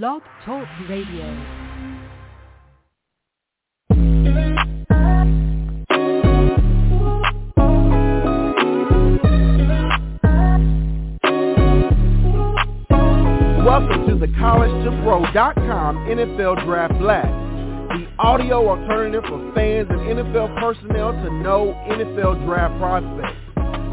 Blog Talk Radio. Welcome to the College2Pro.com NFL Draft Blast, the audio alternative for fans and NFL personnel to know NFL draft prospects.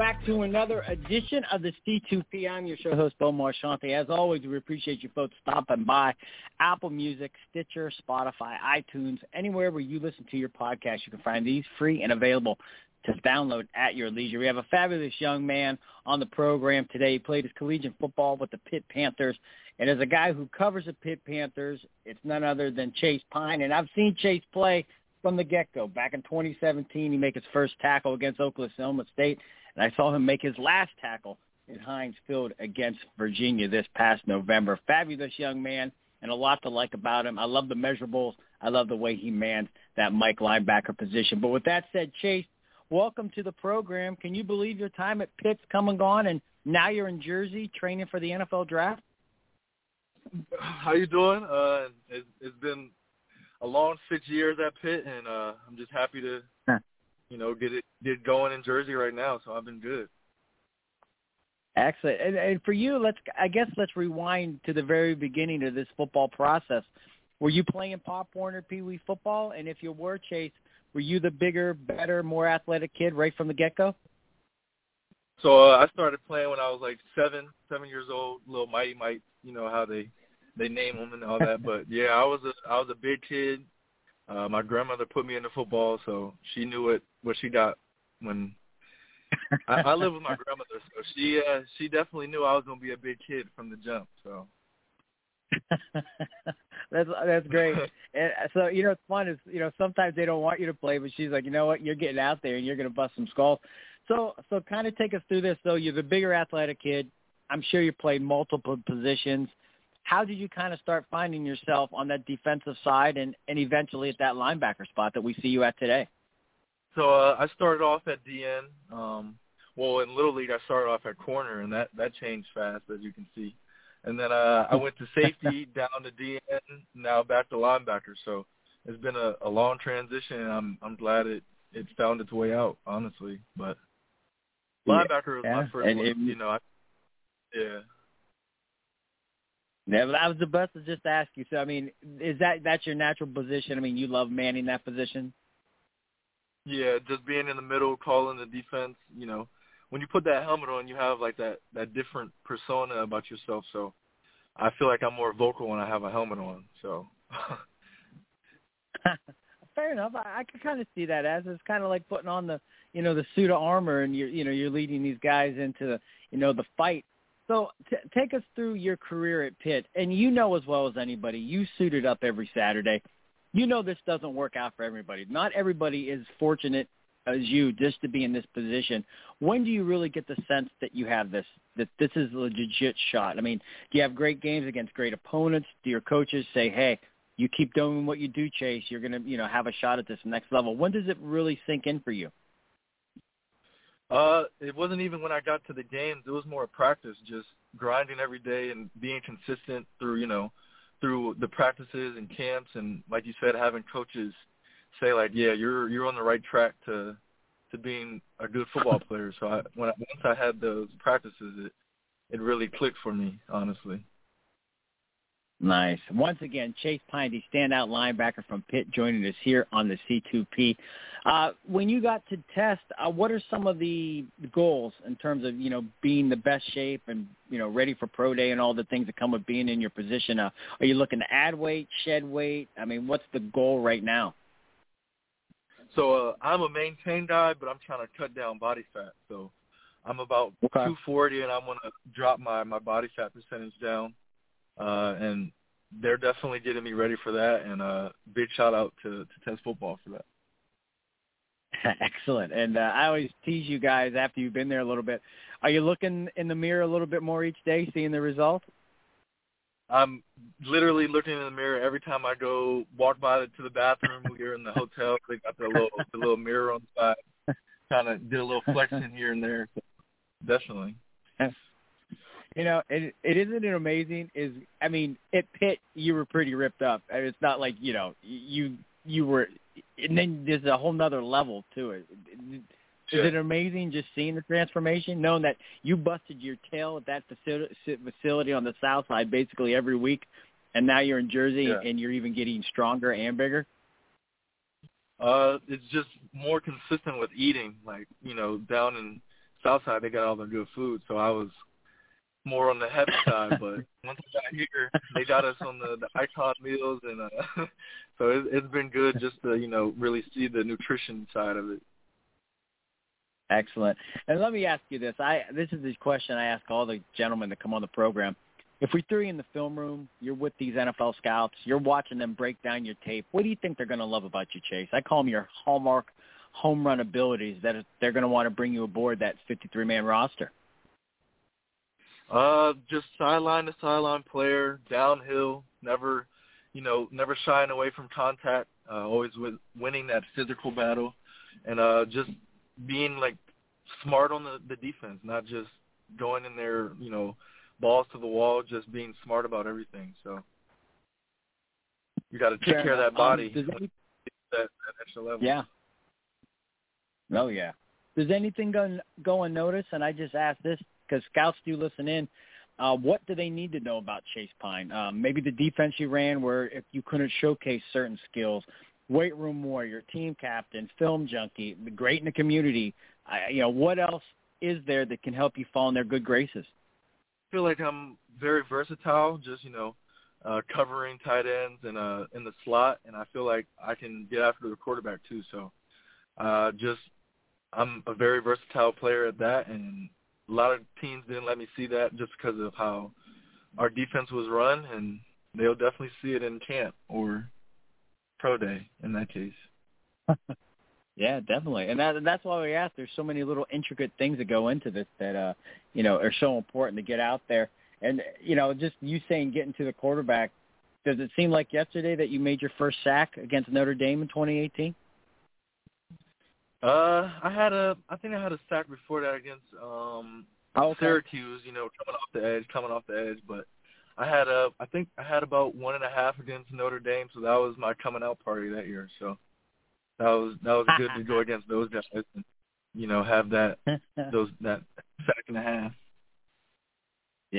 Back to another edition of the C2P. I'm your show host, Bo Marchionte. As always, we appreciate you folks stopping by. Apple Music, Stitcher, Spotify, iTunes, anywhere where you listen to your podcast, you can find these free and available to download at your leisure. We have a fabulous young man on the program today. He played his collegiate football with the Pitt Panthers. And as a guy who covers the Pitt Panthers, it's none other than Chase Pine. And I've seen Chase play from the get-go. Back in 2017, he made his first tackle against Oklahoma State, and I saw him make his last tackle in Heinz Field against Virginia this past November. Fabulous young man, and a lot to like about him. I love the measurables. I love the way he mans that Mike linebacker position. But with that said, Chase, welcome to the program. Can you believe your time at Pitt's come and gone, and now you're in Jersey training for the NFL draft? How you doing? Uh, it's, it's been a long six years at Pitt, and uh, I'm just happy to, you know, get it get going in Jersey right now. So I've been good. Excellent. And, and for you, let's I guess let's rewind to the very beginning of this football process. Were you playing Pop Warner Pee Wee football? And if you were, Chase, were you the bigger, better, more athletic kid right from the get go? So uh, I started playing when I was like seven, seven years old. Little Mighty Mike, you know how they they name them and all that. But yeah, I was a I was a big kid. Uh, my grandmother put me into football, so she knew what what she got when I, I live with my grandmother. So she uh, she definitely knew I was gonna be a big kid from the jump. So. that's that's great. And so you know, it's fun is you know sometimes they don't want you to play, but she's like, you know what, you're getting out there and you're gonna bust some skulls. So so kind of take us through this. So you're the bigger athletic kid. I'm sure you played multiple positions how did you kind of start finding yourself on that defensive side and, and eventually at that linebacker spot that we see you at today? So uh, I started off at DN. Um, well, in Little League, I started off at corner, and that that changed fast, as you can see. And then uh, I went to safety, down to DN, now back to linebacker. So it's been a, a long transition, and I'm I'm glad it it found its way out, honestly. But linebacker was my first and one. it, you know, I, yeah. Yeah, but I was about to just ask you. So, I mean, is that that's your natural position? I mean, you love manning that position. Yeah, just being in the middle, calling the defense. You know, when you put that helmet on, you have like that that different persona about yourself. So, I feel like I'm more vocal when I have a helmet on. So. Fair enough. I, I can kind of see that as it's kind of like putting on the you know the suit of armor, and you're you know you're leading these guys into the you know the fight so t- take us through your career at Pitt, and you know as well as anybody, you suited up every Saturday. You know this doesn't work out for everybody. Not everybody is fortunate as you just to be in this position. When do you really get the sense that you have this, that this is a legit shot? I mean, do you have great games against great opponents? Do your coaches say, hey, you keep doing what you do, Chase, you're to, you know, have a shot at this next level? When does it really sink in for you? Uh, it wasn't even when I got to the games. It was more practice, just grinding every day and being consistent through, you know, through the practices and camps, and like you said, having coaches say like, "Yeah, you're you're on the right track to to being a good football player." So I, when I, once I had those practices, it it really clicked for me, honestly. Nice. Once again, Chase Pine, the standout linebacker from Pitt, joining us here on the C2P. Uh, when you got to test, uh, what are some of the goals in terms of you know being the best shape and you know ready for pro day and all the things that come with being in your position? Uh, are you looking to add weight, shed weight? I mean, what's the goal right now? So uh, I'm a maintain guy, but I'm trying to cut down body fat. So I'm about Okay. 240, and I want to drop my my body fat percentage down. Uh, and they're definitely getting me ready for that. And uh, big shout out to to Test Football for that. Excellent. And uh, I always tease you guys after you've been there a little bit. Are you looking in the mirror a little bit more each day, seeing the result? I'm literally looking in the mirror every time I go walk by the, to the bathroom here in the hotel. They got the little the little mirror on the side. Kind of did a little flexing here and there. So definitely. You know, it it isn't it amazing? Is I mean, at Pitt you were pretty ripped up. I mean, it's not like you know you you were, and then there's a whole nother level to it. Is it amazing just seeing the transformation, knowing that you busted your tail at that facility on the south side basically every week, and now you're in Jersey yeah. and you're even getting stronger and bigger? Uh, it's just more consistent with eating. Like you know, down in Southside they got all the good food, so I was more on the heavy side. But once I got here, they got us on the the icon meals, and uh, so it, it's been good just to you know really see the nutrition side of it. Excellent. And let me ask you this. I this is the question I ask all the gentlemen that come on the program. If we threw you in the film room, you're with these NFL scouts, you're watching them break down your tape. What do you think they're going to love about you, Chase? I call them your hallmark home run abilities that they're going to want to bring you aboard that 53 man roster. Uh, just sideline to sideline player, downhill, never, you know, never shying away from contact. Uh, always with winning that physical battle, and uh, just being like smart on the, the defense, not just going in there, you know, balls to the wall, just being smart about everything. So you got to take care of that body. Um, any, that, that extra level. Yeah. Oh yeah. Does anything go go unnoticed? And I just ask this because scouts do listen in. Uh, what do they need to know about Chase Pine? Um, maybe the defense you ran, where if you couldn't showcase certain skills, weight room warrior, team captain, film junkie, great in the community. I, you know, what else is there that can help you fall in their good graces? I feel like I'm very versatile. Just you know, uh, covering tight ends and uh, in the slot, and I feel like I can get after the quarterback too. So, uh, just I'm a very versatile player at that, and a lot of teams didn't let me see that just because of how our defense was run, and they'll definitely see it in camp or pro day in that case. yeah, definitely, and that that's why we asked. There's so many little intricate things that go into this that uh, you know are so important to get out there. And you know, just you saying getting to the quarterback. Does it seem like yesterday that you made your first sack against Notre Dame in 2018? Uh, I had a, I think I had a sack before that against um oh, okay. Syracuse. You know, coming off the edge, coming off the edge. But I had a, I think I had about one and a half against Notre Dame, so that was my coming out party that year. So that was that was good to go against those guys and you know have that those that sack and a half.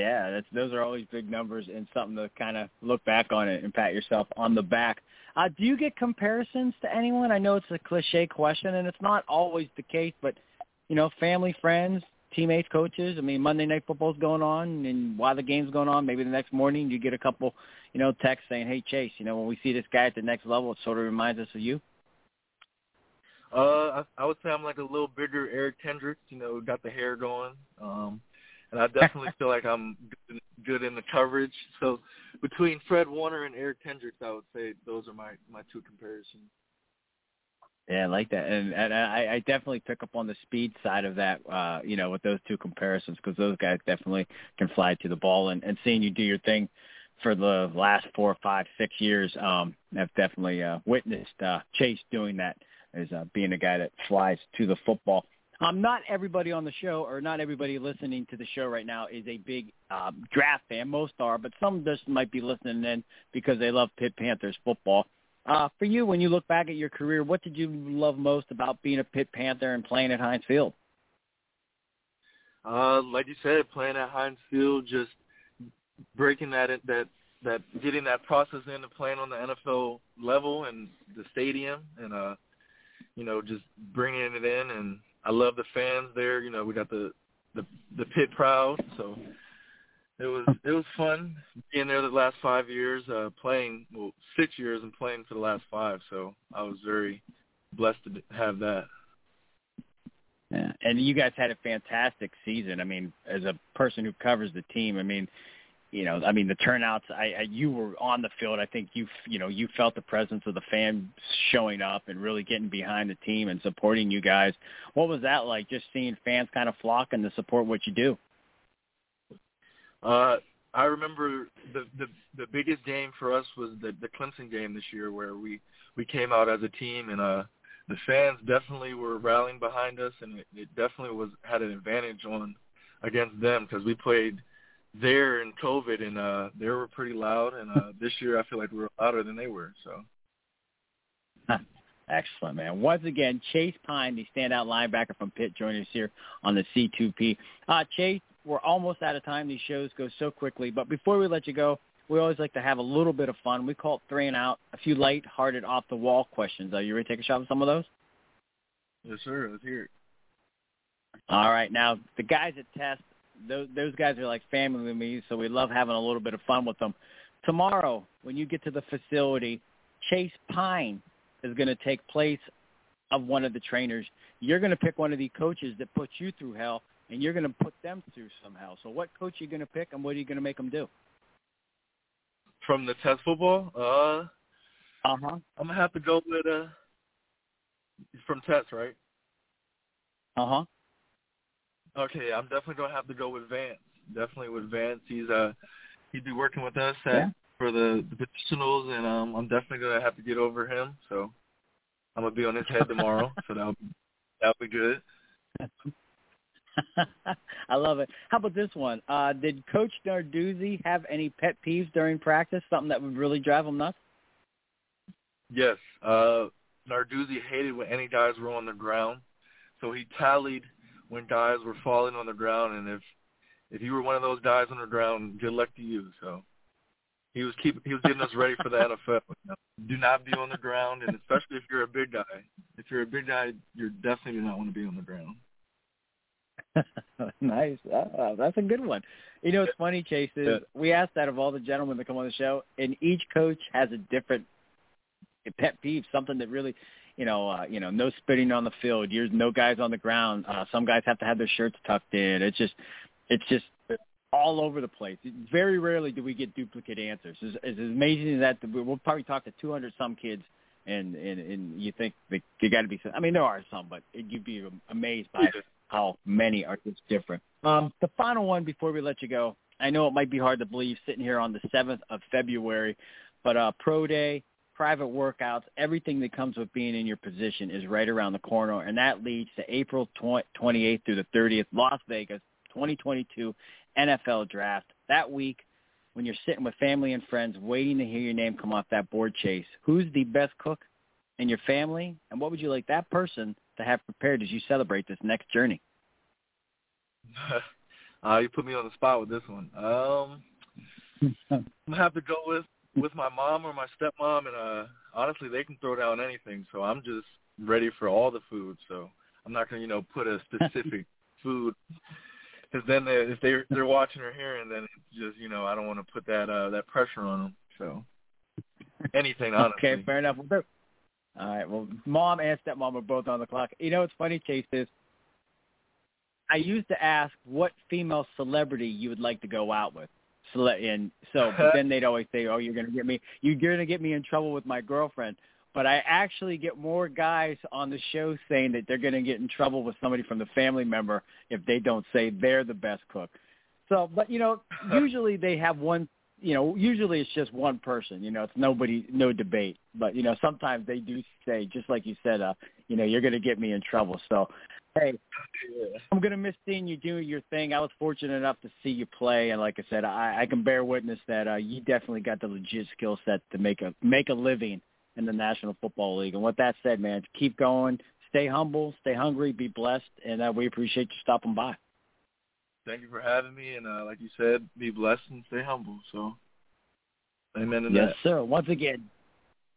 Yeah, that's those are always big numbers and something to kind of look back on it and pat yourself on the back. Uh, do you get comparisons to anyone? I know it's a cliche question, and it's not always the case, but you know, family, friends, teammates, coaches. I mean, Monday night football's going on, and while the game's going on, maybe the next morning you get a couple, you know, texts saying, "Hey, Chase, you know, when we see this guy at the next level, it sort of reminds us of you." Uh, I, I would say I'm like a little bigger Eric Kendricks. You know, got the hair going. Um, and I definitely feel like I'm good, in the coverage. So between Fred Warner and Eric Kendricks, I would say those are my my two comparisons. Yeah, I like that, and and I, I definitely pick up on the speed side of that. Uh, you know, with those two comparisons, because those guys definitely can fly to the ball, and and seeing you do your thing for the last four, five, six years, um, I've definitely uh, witnessed uh, Chase doing that as uh, being a guy that flies to the football. Um, not everybody on the show or not everybody listening to the show right now is a big um, draft fan. Most are, but some just might be listening in because they love Pitt Panthers football. Uh, for you, when you look back at your career, what did you love most about being a Pitt Panther and playing at Heinz Field? Uh, like you said, playing at Heinz Field, just breaking that that that getting that process into playing on the NFL level and the stadium, and uh, you know, just bringing it in and I love the fans there. You know, we got the the the Pitt proud, so it was it was fun being there the last five years, uh, playing well six years and playing for the last five. So I was very blessed to have that. Yeah, and you guys had a fantastic season. I mean, as a person who covers the team, I mean, you know, I mean, the turnouts. I, I you were on the field. I think you you know you felt the presence of the fans showing up and really getting behind the team and supporting you guys. What was that like? Just seeing fans kind of flocking to support what you do. Uh, I remember the the the biggest game for us was the the Clemson game this year, where we we came out as a team and uh the fans definitely were rallying behind us, and it, it definitely was had an advantage on against them because we played there in COVID, and uh, they were pretty loud. And uh, this year, I feel like we were louder than they were. So. Excellent, man. Once again, Chase Pine, the standout linebacker from Pitt, joining us here on the C2P. Uh, Chase, we're almost out of time. These shows go so quickly. But before we let you go, we always like to have a little bit of fun. We call it three and out, a few light-hearted, off-the-wall questions. Are you ready to take a shot at some of those? Yes, sir. Let's hear it. All right. Now, the guys at Test, those, those guys are like family to me, so we love having a little bit of fun with them. Tomorrow, when you get to the facility, Chase Pine is going to take place of one of the trainers. You're going to pick one of the coaches that put you through hell, and you're going to put them through some hell. So what coach are you going to pick, and what are you going to make them do? From the test football, uh, uh huh. I'm gonna have to go with uh, from test, right? Uh huh. Okay, I'm definitely gonna have to go with Vance. Definitely with Vance. He's uh, he'd be working with us at, yeah. for the the positionals, and um, I'm definitely gonna have to get over him. So I'm gonna be on his head tomorrow. so that'll that'll be good. I love it. How about this one? Uh, did Coach Narduzzi have any pet peeves during practice? Something that would really drive him nuts? Yes. Uh, Narduzzi hated when any guys were on the ground, so he tallied when guys were falling on the ground, and if if you were one of those guys on the ground, good luck to you. So he was keep he was getting us ready for the NFL. You know? Do not be on the ground, and especially if you're a big guy. If you're a big guy, you're definitely do not want to be on the ground. nice. Uh, that's a good one. You know, it's funny, Chase, is yeah. we asked that of all the gentlemen that come on the show, and each coach has a different pet peeve, something that really, you know, uh, you know, no spitting on the field. You're no guys on the ground. Uh, some guys have to have their shirts tucked in. It's just, it's just all over the place. Very rarely do we get duplicate answers. It's, it's amazing that we'll probably talk to 200 some kids, and and and you think they got to be. I mean, there are some, but you'd be amazed by how many are just different. Um, the final one before we let you go. I know it might be hard to believe sitting here on the 7th of February, but uh, pro day, private workouts, everything that comes with being in your position is right around the corner, and that leads to April 28th through the 30th, Las Vegas 2022 NFL Draft. That week, when you're sitting with family and friends waiting to hear your name come off that board chase, who's the best cook in your family, and what would you like that person to have prepared as you celebrate this next journey? uh, you put me on the spot with this one. Um, I'm gonna have to go with with my mom or my stepmom, and uh, honestly, they can throw down anything. So I'm just ready for all the food. So I'm not gonna, you know, put a specific food because then they, if they they're watching or hearing, then it's just, you know, I don't want to put that uh that pressure on them. So anything, honestly. okay, fair enough. All right. Well, mom and stepmom are both on the clock. You know what's funny, Chase, is I used to ask what female celebrity you would like to go out with. And so, but then they'd always say, "Oh, you're going to get me. You're going to get me in trouble with my girlfriend." But I actually get more guys on the show saying that they're going to get in trouble with somebody from the family member if they don't say they're the best cook. So, but you know, usually they have one you know, usually it's just one person. You know, it's nobody, no debate. But you know, sometimes they do say, just like you said, uh, you know, you're going to get me in trouble. So, hey, I'm going to miss seeing you do your thing. I was fortunate enough to see you play, and like I said, I, I can bear witness that uh, you definitely got the legit skill set to make a make a living in the National Football League. And with that said, man, keep going, stay humble, stay hungry, be blessed, and uh, we appreciate you stopping by. Thank you for having me, and uh, like you said, be blessed and stay humble. So, amen to yes, that. sir. Once again,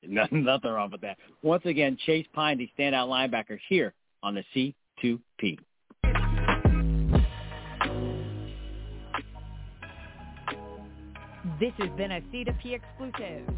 nothing, nothing wrong with that. Once again, Chase Pine, the standout linebacker here on the C2P. This has been a C2P exclusive.